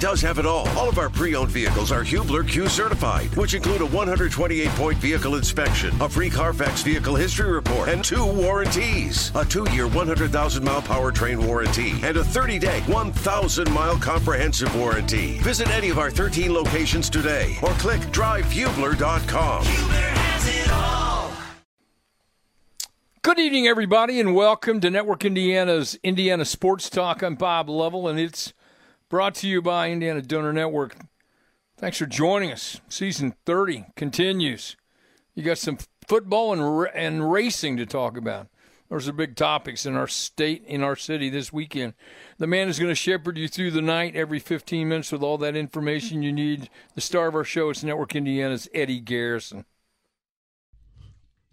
does have it all. All of our pre-owned vehicles are Hubler Q certified, which include a 128-point vehicle inspection, a free Carfax vehicle history report, and two warranties. A two-year 100,000-mile powertrain warranty and a 30-day 1,000-mile comprehensive warranty. Visit any of our 13 locations today or click drivehubler.com. Hubler has it all. Good evening, everybody, and welcome to Network Indiana's Indiana Sports Talk. I'm Bob Lovell, and it's brought to you by Indiana Donor Network. Thanks for joining us. Season 30 continues. You got some football and, and racing to talk about. Those are big topics in our state, in our city this weekend. The man is going to shepherd you through the night every 15 minutes with all that information you need. The star of our show is Network Indiana's Eddie Garrison.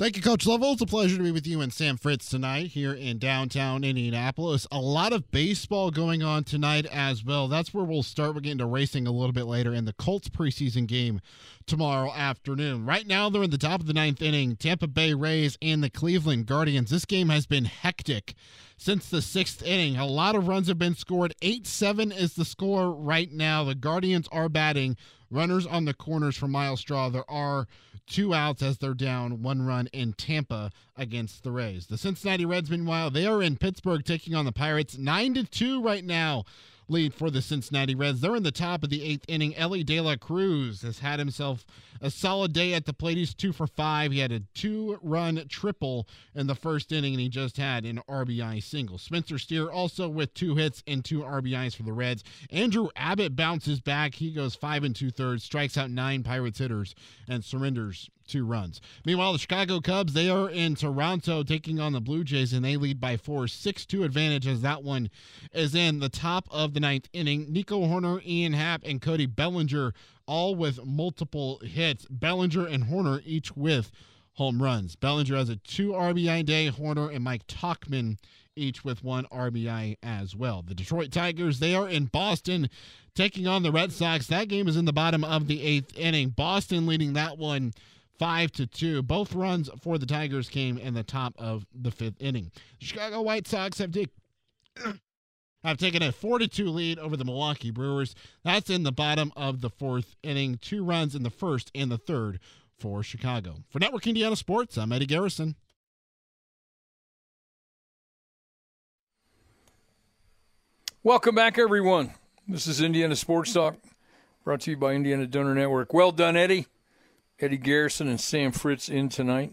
Thank you, Coach Lovell. It's a pleasure to be with you and Sam Fritz tonight here in downtown Indianapolis. A lot of baseball going on tonight as well. That's where we'll start. We're getting to racing a little bit later in the Colts preseason game tomorrow afternoon. Right now, they're in the top of the ninth inning. Tampa Bay Rays and the Cleveland Guardians. This game has been hectic since the sixth inning. A lot of runs have been scored. 8 7 is the score right now. The Guardians are batting. Runners on the corners for Myles Straw. There are two outs as they're down one run in Tampa against the Rays. The Cincinnati Reds, meanwhile, they are in Pittsburgh taking on the Pirates. Nine to two right now lead for the Cincinnati Reds. They're in the top of the eighth inning. Elly De La Cruz has had himself a solid day at the plate. He's two for five. He had a two run triple in the first inning, and he just had an RBI single. Spencer Steer also with two hits and two RBIs for the Reds. Andrew Abbott bounces back. He goes five and two thirds, strikes out nine Pirates hitters, and surrenders two runs. Meanwhile, the Chicago Cubs, they are in Toronto taking on the Blue Jays, and they lead by four, 6 2 advantage as that one is in the top of the ninth inning. Nico Hoerner, Ian Happ, and Cody Bellinger all with multiple hits. Bellinger and Hoerner each with home runs. Bellinger has a two RBI day, Hoerner and Mike Tauchman each with one RBI as well. The Detroit Tigers, they are in Boston taking on the Red Sox. That game is in the bottom of the eighth inning. Boston leading that one five to two. Both runs for the Tigers came in the top of the fifth inning. The Chicago White Sox have taken. have taken a four to two lead over the Milwaukee Brewers. That's in the bottom of the fourth inning. Two runs in the first and the third for Chicago. For Network Indiana Sports, I'm Eddie Garrison. Welcome back, everyone. This is Indiana Sports Talk, brought to you by Indiana Donor Network. Well done, Eddie. Eddie Garrison and Sam Fritz in tonight.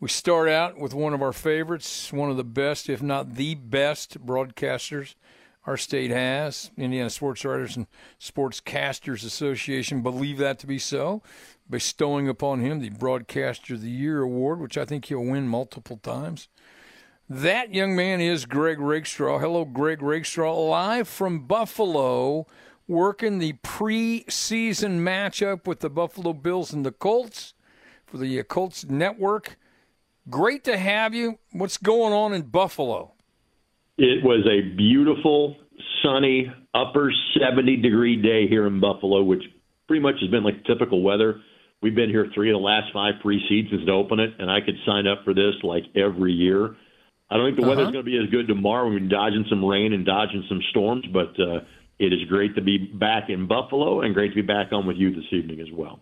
We start out with one of our favorites, one of the best, if not the best, broadcasters our state has. Indiana Sports Writers and Sportscasters Association believe that to be so, bestowing upon him the Broadcaster of the Year award, which I think he'll win multiple times. That young man is Greg Rakestraw. Hello, Greg Rakestraw, live from Buffalo working the preseason matchup with the Buffalo Bills and the Colts for the uh, Colts Network. Great to have you. What's going on in Buffalo? It was a beautiful, sunny, upper 70 degree day here in Buffalo, which pretty much has been like typical weather. We've been here three of the last five preseasons to open it, and I could sign up for this like every year. I don't think the uh-huh. weather's going to be as good tomorrow. We've been dodging some rain and dodging some storms, but uh, it is great to be back in Buffalo and great to be back on with you this evening as well.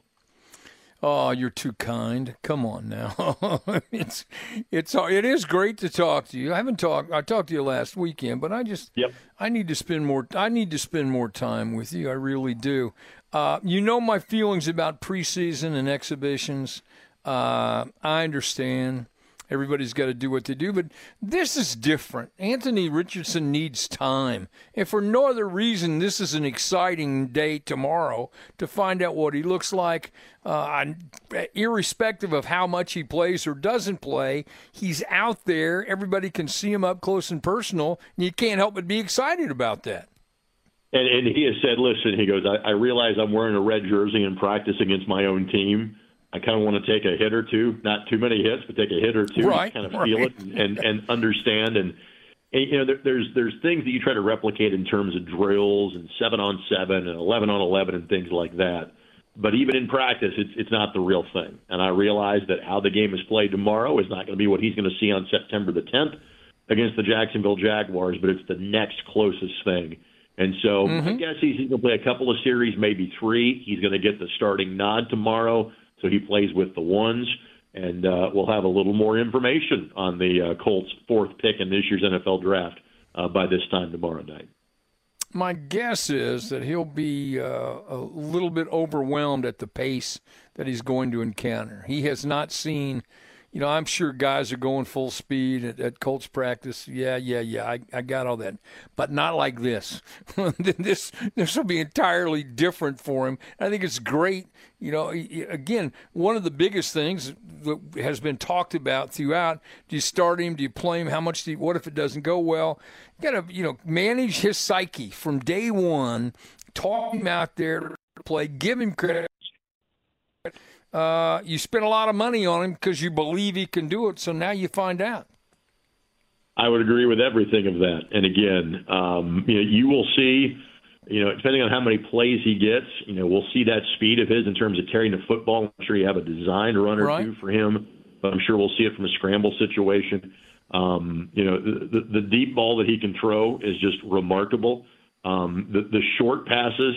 Oh, you're too kind. Come on now. it's it's it is great to talk to you. I haven't talked. I talked to you last weekend, but I just yep. I need to spend more. I need to spend more time with you. I really do. Uh, you know my feelings about preseason and exhibitions. Uh, I understand. Everybody's got to do what they do, but this is different. Anthony Richardson needs time. And for no other reason, this is an exciting day tomorrow to find out what he looks like. Uh, irrespective of how much he plays or doesn't play, he's out there. Everybody can see him up close and personal, and you can't help but be excited about that. And, and he has said, listen, he goes, I, I realize I'm wearing a red jersey and practice against my own team I kind of want to take a hit or two, not too many hits, but take a hit or two, right, kind of right. feel it and and understand and. and you know, there, there's there's things that you try to replicate in terms of drills and seven on seven and eleven on eleven and things like that. But even in practice, it's it's not the real thing. And I realize that how the game is played tomorrow is not going to be what he's going to see on September the 10th against the Jacksonville Jaguars, but it's the next closest thing And so mm-hmm. I guess he's going to play a couple of series, maybe three. He's going to get the starting nod tomorrow, so he plays with the ones. And uh, we'll have a little more information on the uh, Colts' fourth pick in this year's NFL draft uh, by this time tomorrow night. My guess is that he'll be uh, a little bit overwhelmed at the pace that he's going to encounter. He has not seen – you know, I'm sure guys are going full speed at, at Colts practice. Yeah, yeah, yeah. I, I got all that, but not like this. this this will be entirely different for him. I think it's great. You know, again, one of the biggest things that has been talked about throughout: do you start him? Do you play him? How much? Do you, what if it doesn't go well? You got to you know manage his psyche from day one. Talk him out there to play. Give him credit uh, you spent a lot of money on him because you believe he can do it. So now you find out. I would agree with everything of that. And again, um, you know, you will see, you know, depending on how many plays he gets, you know, we'll see that speed of his in terms of carrying the football. I'm sure you have a designed run or right. two for him, but I'm sure we'll see it from a scramble situation. Um, you know, the, the deep ball that he can throw is just remarkable. Um, the, the short passes,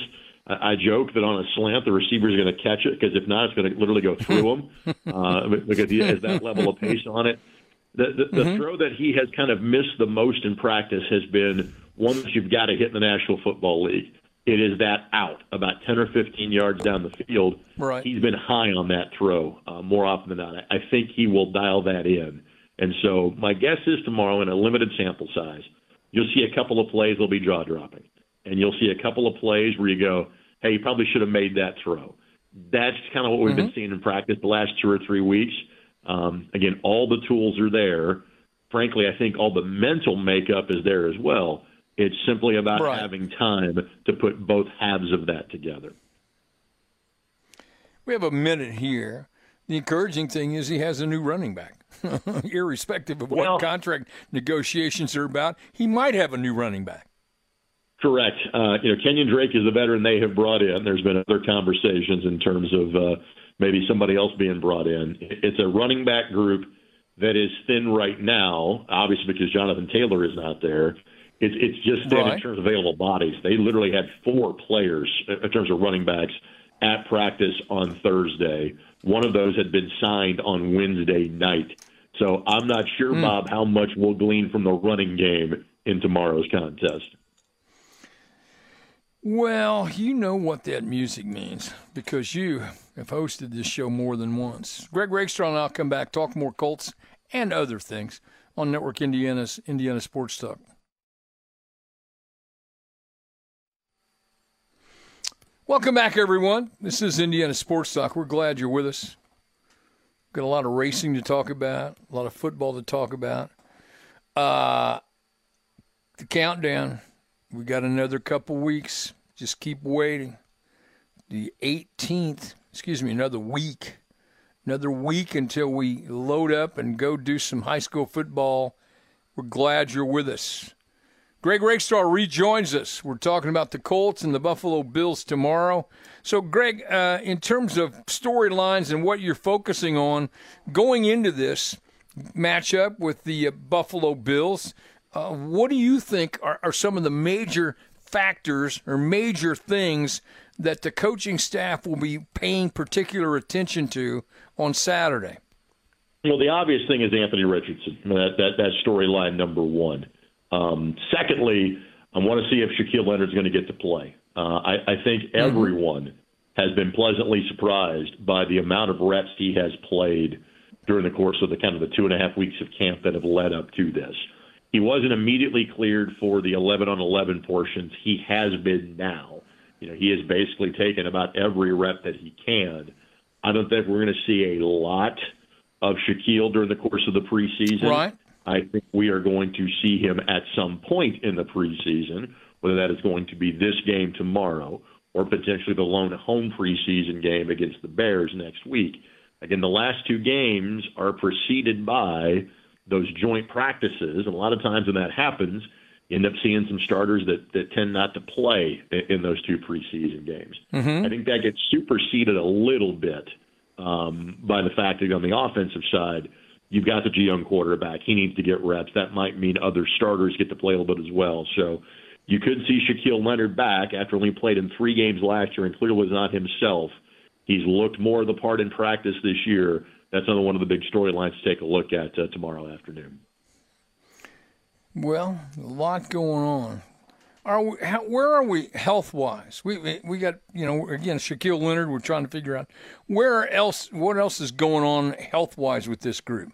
I, joke that on a slant the receiver is going to catch it because if not, it's going to literally go through him uh, because he has that level of pace on it. The, the, the mm-hmm. throw that he has kind of missed the most in practice has been one that you've got to hit in the National Football League. It is that out about 10 or 15 yards down the field. Right. He's been high on that throw uh, more often than not. I, I think he will dial that in. And so my guess is tomorrow in a limited sample size, you'll see a couple of plays that'll be jaw dropping. And you'll see a couple of plays where you go, hey, you probably should have made that throw. That's kind of what we've mm-hmm. been seeing in practice the last two or three weeks. Um, again, all the tools are there. Frankly, I think all the mental makeup is there as well. It's simply about right. having time to put both halves of that together. We have a minute here. The encouraging thing is he has a new running back. Irrespective of what well, contract negotiations are about, he might have a new running back. Correct. Uh, you know, Kenyan Drake is the veteran they have brought in. There's been other conversations in terms of uh, maybe somebody else being brought in. It's a running back group that is thin right now, obviously because Jonathan Taylor is not there. It's it's just thin right. in terms of available bodies. They literally had four players in terms of running backs at practice on Thursday. One of those had been signed on Wednesday night. So I'm not sure, mm. Bob, how much we'll glean from the running game in tomorrow's contest. Well, you know what that music means because you have hosted this show more than once. Greg Rakestraw and I'll come back, talk more Colts and other things on Network Indiana's Indiana Sports Talk. Welcome back, everyone. This is Indiana Sports Talk. We're glad you're with us. Got a lot of racing to talk about, a lot of football to talk about. Uh, the countdown. We got another couple weeks just keep waiting. The 18th, excuse me, another week. Another week until we load up and go do some high school football. We're glad you're with us. Greg Rakestraw rejoins us. We're talking about the Colts and the Buffalo Bills tomorrow. So, Greg, uh, in terms of storylines and what you're focusing on going into this matchup with the uh, Buffalo Bills, uh, what do you think are, are some of the major factors or major things that the coaching staff will be paying particular attention to on Saturday? Well, the obvious thing is Anthony Richardson. That that, that storyline number one. Um, secondly, I want to see if Shaquille Leonard's going to get to play. Uh, I, I think mm-hmm. everyone mm-hmm. has been pleasantly surprised by the amount of reps he has played during the course of the kind of the two and a half weeks of camp that have led up to this. He wasn't immediately cleared for the 11 on 11 portions. He has been now. You know, he has basically taken about every rep that he can. I don't think we're going to see a lot of Shaquille during the course of the preseason. Right. I think we are going to see him at some point in the preseason, whether that is going to be this game tomorrow or potentially the lone home preseason game against the Bears next week. Again, the last two games are preceded by those joint practices. And a lot of times when that happens, you end up seeing some starters that, that tend not to play in, in those two preseason games. Mm-hmm. I think that gets superseded a little bit um, by the fact that on the offensive side, you've got the young quarterback. He needs to get reps. That might mean other starters get to play a little bit as well. So You could see Shaquille Leonard back after only played in three games last year and clearly was not himself. He's looked more of the part in practice this year. That's another one of the big storylines to take a look at uh, tomorrow afternoon. Well, a lot going on. Are we? How, where are we health wise? We, we we got you know again Shaquille Leonard. We're trying to figure out where else. What else is going on health wise with this group?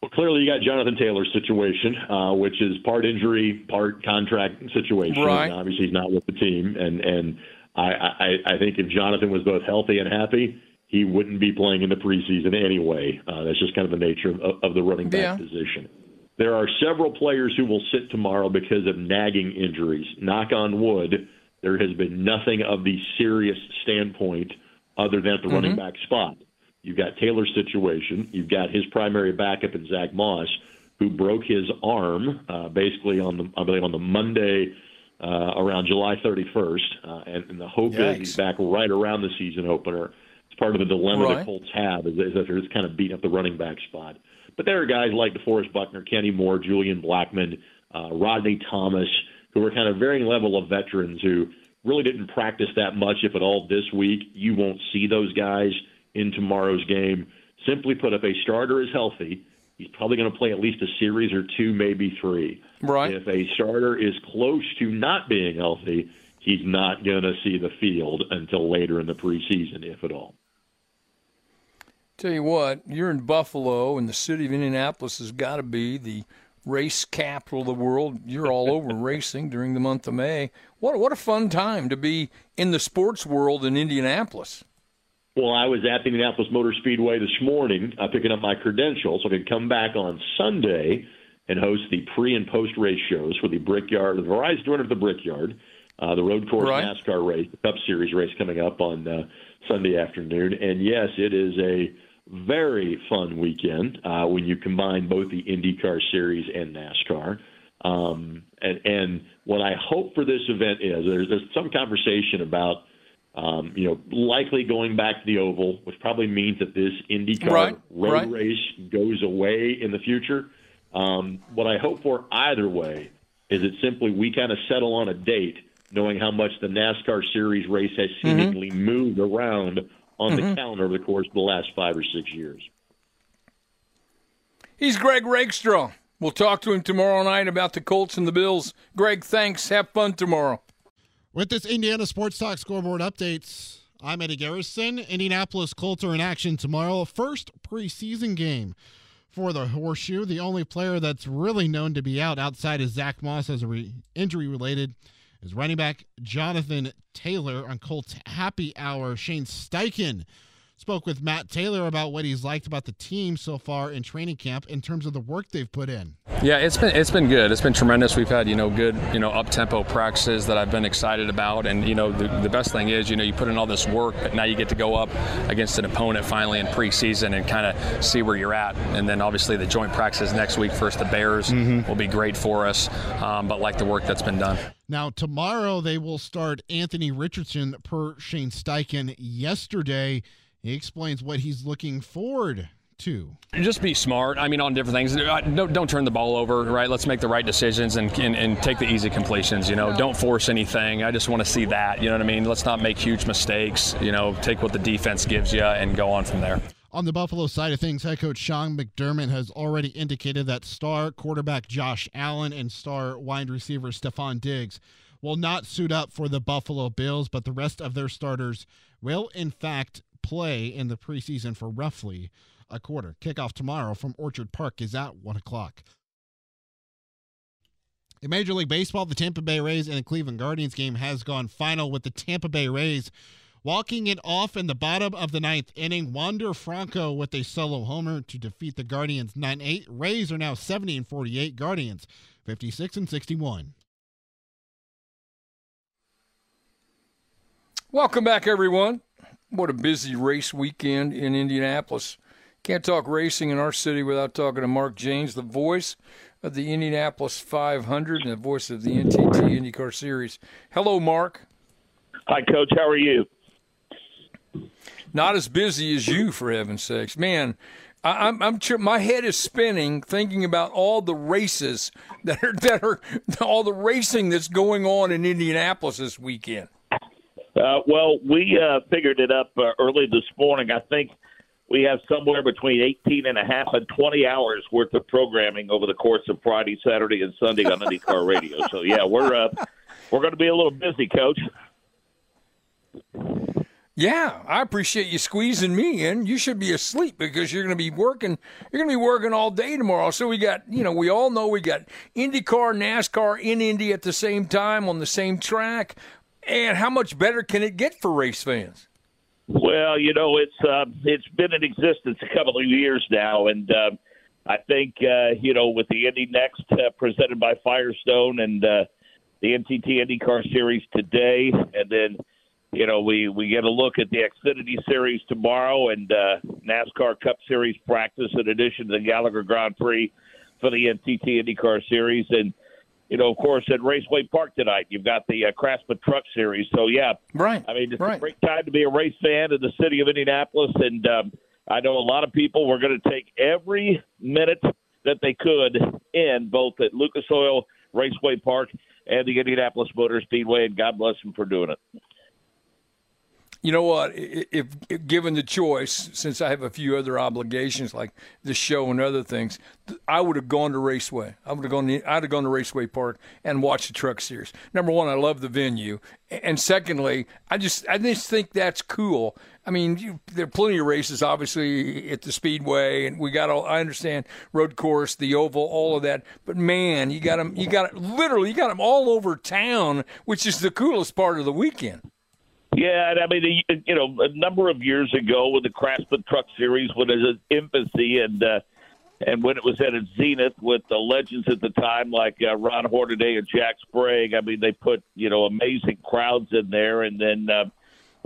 Well, clearly you got Jonathan Taylor's situation, uh, which is part injury, part contract situation. Right. obviously, he's not with the team, and and I, I I think if Jonathan was both healthy and happy, he wouldn't be playing in the preseason anyway. Uh, that's just kind of the nature of, of the running back Yeah. position. There are several players who will sit tomorrow because of nagging injuries. Knock on wood, there has been nothing of the serious standpoint other than at the running back spot. You've got Taylor's situation. You've got his primary backup in Zach Moss, who broke his arm uh, basically on the I believe on the Monday uh, around July 31st, uh, and, and the hope is Yikes. he's back right around the season opener. Part of the dilemma Right. the Colts have is, is that they're just kind of beating up the running back spot. But there are guys like DeForest Buckner, Kenny Moore, Julian Blackmon, uh, Rodney Thomas, who are kind of varying level of veterans who really didn't practice that much, if at all, this week. You won't see those guys in tomorrow's game. Simply put, if a starter is healthy, he's probably going to play at least a series or two, maybe three. Right. If a starter is close to not being healthy, he's not going to see the field until later in the preseason, if at all. Tell you what, you're in Buffalo, and the city of Indianapolis has got to be the race capital of the world. You're all over racing during the month of May. What what a fun time to be in the sports world in Indianapolis. Well, I was at the Indianapolis Motor Speedway this morning uh, picking up my credentials so I could come back on Sunday and host the pre and post race shows for the Brickyard, the Verizon joint of the Brickyard, uh, the road course Right. NASCAR race, the Cup Series race coming up on uh, Sunday afternoon. And yes, it is a very fun weekend uh, when you combine both the IndyCar Series and NASCAR. Um, and, and what I hope for this event is there's, there's some conversation about um, you know, likely going back to the oval, which probably means that this IndyCar Right, road right. race goes away in the future. Um, what I hope for either way is that simply we kind of settle on a date, knowing how much the NASCAR Series race has Mm-hmm. seemingly moved around on the mm-hmm. calendar over the course of the last five or six years. He's Greg Rakestraw. We'll talk to him tomorrow night about the Colts and the Bills. Greg, thanks. Have fun tomorrow. With this Indiana Sports Talk scoreboard updates, I'm Eddie Garrison. Indianapolis Colts are in action tomorrow. First preseason game for the Horseshoe. The only player that's really known to be out outside is Zach Moss as a re- injury related is running back Jonathan Taylor on Colts Happy Hour. Shane Steichen spoke with Matt Taylor about what he's liked about the team so far in training camp in terms of the work they've put in. Yeah, it's been it's been good. It's been tremendous. We've had you know good you know up tempo practices that I've been excited about, and you know the, the best thing is you know you put in all this work, but now you get to go up against an opponent finally in preseason and kind of see where you're at. And then obviously the joint practices next week versus the Bears will be great for us. Um, but like the work that's been done. Now, tomorrow they will start Anthony Richardson per Shane Steichen yesterday. He explains what he's looking forward to. Just be smart. I mean, on different things. Uh, Don't, don't turn the ball over, right? Let's make the right decisions and, and, and take the easy completions. You know, don't force anything. I just want to see that. You know what I mean? Let's not make huge mistakes. You know, take what the defense gives you and go on from there. On the Buffalo side of things, head coach Sean McDermott has already indicated that star quarterback Josh Allen and star wide receiver Stefon Diggs will not suit up for the Buffalo Bills, but the rest of their starters will, in fact, play in the preseason for roughly a quarter. Kickoff tomorrow from Orchard Park is at 1 o'clock. In Major League Baseball, the Tampa Bay Rays and the Cleveland Guardians game has gone final with the Tampa Bay Rays walking it off in the bottom of the ninth inning. Wander Franco with a solo homer to defeat the Guardians 9 8. Rays are now 70 and 48. Guardians 56 and 61. Welcome back, everyone. What a busy race weekend in Indianapolis. Can't talk racing in our city without talking to Mark Jaynes, the voice of the Indianapolis 500 and the voice of the NTT IndyCar Series. Hello, Mark. Hi, Coach. How are you? Not as busy as you, for heaven's sakes. Man, I, I'm, I'm sure my head is spinning thinking about all the races that are that are all the racing that's going on in Indianapolis this weekend. Uh, well, we uh, figured it up uh, early this morning. I think we have somewhere between 18 and a half and 20 hours worth of programming over the course of Friday, Saturday, and Sunday on IndyCar Radio. So yeah, we're uh, we're going to be a little busy, Coach. Yeah, I appreciate you squeezing me in. You should be asleep because you're going to be working. You're going to be working all day tomorrow. So we got, you know, we all know we got IndyCar, NASCAR in Indy at the same time on the same track. And how much better can it get for race fans? Well, you know, it's uh, it's been in existence a couple of years now, and uh, I think uh, you know with the Indy Next uh, presented by Firestone and uh, the NTT IndyCar Series today, and then you know we we get a look at the Xfinity Series tomorrow and uh, NASCAR Cup Series practice in addition to the Gallagher Grand Prix for the NTT IndyCar Series and you know, of course, at Raceway Park tonight, you've got the uh, Craftsman Truck Series. So, yeah, right. I mean, it's right. a great time to be a race fan in the city of Indianapolis, and um, I know a lot of people were going to take every minute that they could in both at Lucas Oil Raceway Park and the Indianapolis Motor Speedway, and God bless them for doing it you know what? If, if, given the choice, since I have a few other obligations like the show and other things, I would have gone to Raceway. I would have gone. To, I'd have gone to Raceway Park and watched the Truck Series. Number one, I love the venue, and secondly, I just I just think that's cool. I mean, you, there are plenty of races, obviously, at the Speedway, and we got. All, I understand road course, the oval, all of that. But man, you got them. You got literally, you got them all over town, which is the coolest part of the weekend. Yeah, and I mean, you know, a number of years ago when the Craftsman Truck Series when it was its infancy, and uh, and when it was at its zenith with the legends at the time like uh, Ron Hornaday and Jack Sprague, I mean, they put you know amazing crowds in there, and then uh,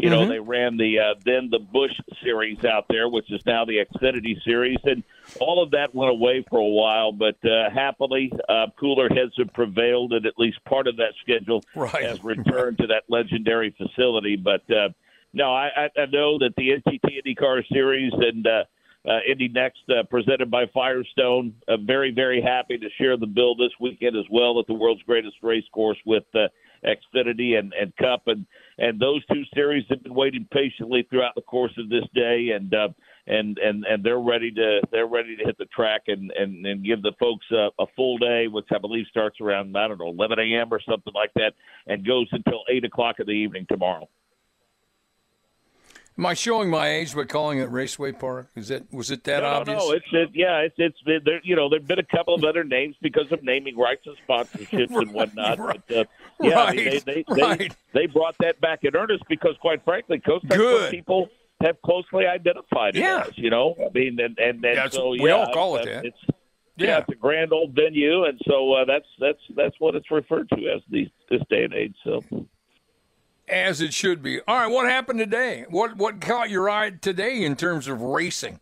you know, mm-hmm. they ran the uh, then the Busch series out there, which is now the Xfinity series, and all of that went away for a while. But uh, happily, uh, cooler heads have prevailed, and at least part of that schedule right. has returned to that legendary facility. But uh, no, I, I know that the NTT IndyCar Series and uh, uh, Indy Next, uh, presented by Firestone. Uh, very, very happy to share the bill this weekend as well at the world's greatest race course with uh, Xfinity and, and Cup, and and those two series have been waiting patiently throughout the course of this day, and uh, and and and they're ready to they're ready to hit the track and and, and give the folks a, a full day, which I believe starts around I don't know 11 a.m. or something like that, and goes until eight o'clock in the evening tomorrow. Am I showing my age by calling it Raceway Park? Is it was it that no, obvious? No, it's it, yeah, it's it's been there. You know, there've been a couple of other names because of naming rights and sponsorships right, and whatnot. Right, but uh, yeah, right, I mean, they they, right. they they brought that back in earnest because, quite frankly, Coast Good. people have closely identified it yeah. as. You know, I mean, and and, and that's, so we yeah, all call it that. It's yeah. yeah, it's a grand old venue, and so uh, that's that's that's what it's referred to as these this day and age. So as it should be. All right, what happened today? What what caught your eye today in terms of racing?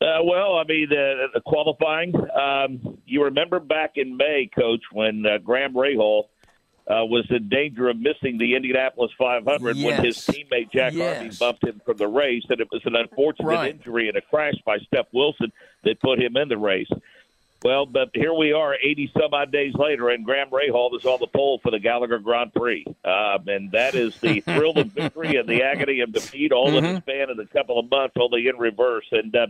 Uh, well, I mean, uh, the qualifying. Um, you remember back in May, Coach, when uh, Graham Rahal uh, was in danger of missing the Indianapolis 500 yes. when his teammate Jack yes. Harvey bumped him from the race, and it was an unfortunate right. injury and a crash by Steph Wilson that put him in the race. Well, but here we are, 80 some odd days later, and Graham Rahal is on the pole for the Gallagher Grand Prix. Um, and that is the thrill of victory and the agony of defeat, all mm-hmm. in the span of a couple of months, only in reverse. And, uh,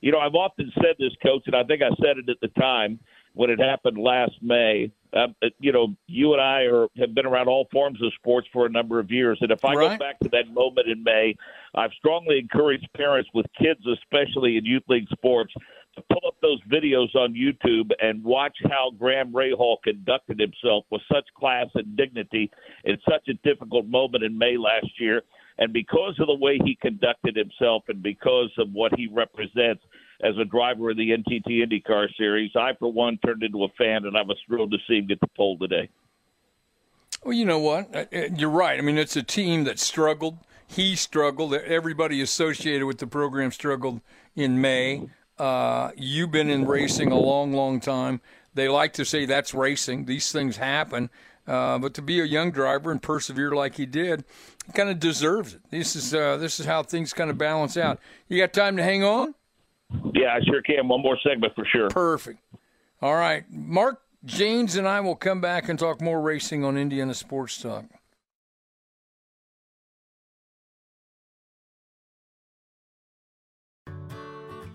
you know, I've often said this, Coach, and I think I said it at the time when it happened last May. Um, you know, you and I are have been around all forms of sports for a number of years, and if I right. go back to that moment in May, I've strongly encouraged parents with kids, especially in youth league sports, to pull up those videos on YouTube and watch how Graham Rahal conducted himself with such class and dignity in such a difficult moment in May last year. And because of the way he conducted himself and because of what he represents as a driver of the NTT IndyCar Series, I, for one, turned into a fan, and I was thrilled to see him get the pole today. Well, you know what? Uh, uh, you're right. I mean, it's a team that struggled. He struggled. Everybody associated with the program struggled in May. Uh, you've been in racing a long, long time. They like to say that's racing. These things happen. Uh, but to be a young driver and persevere like he did, he kind of deserves it. This is uh, this is how things kind of balance out. You got time to hang on? Yeah, I sure can. One more segment for sure. Perfect. All right. Mark Jaynes and I will come back and talk more racing on Indiana Sports Talk.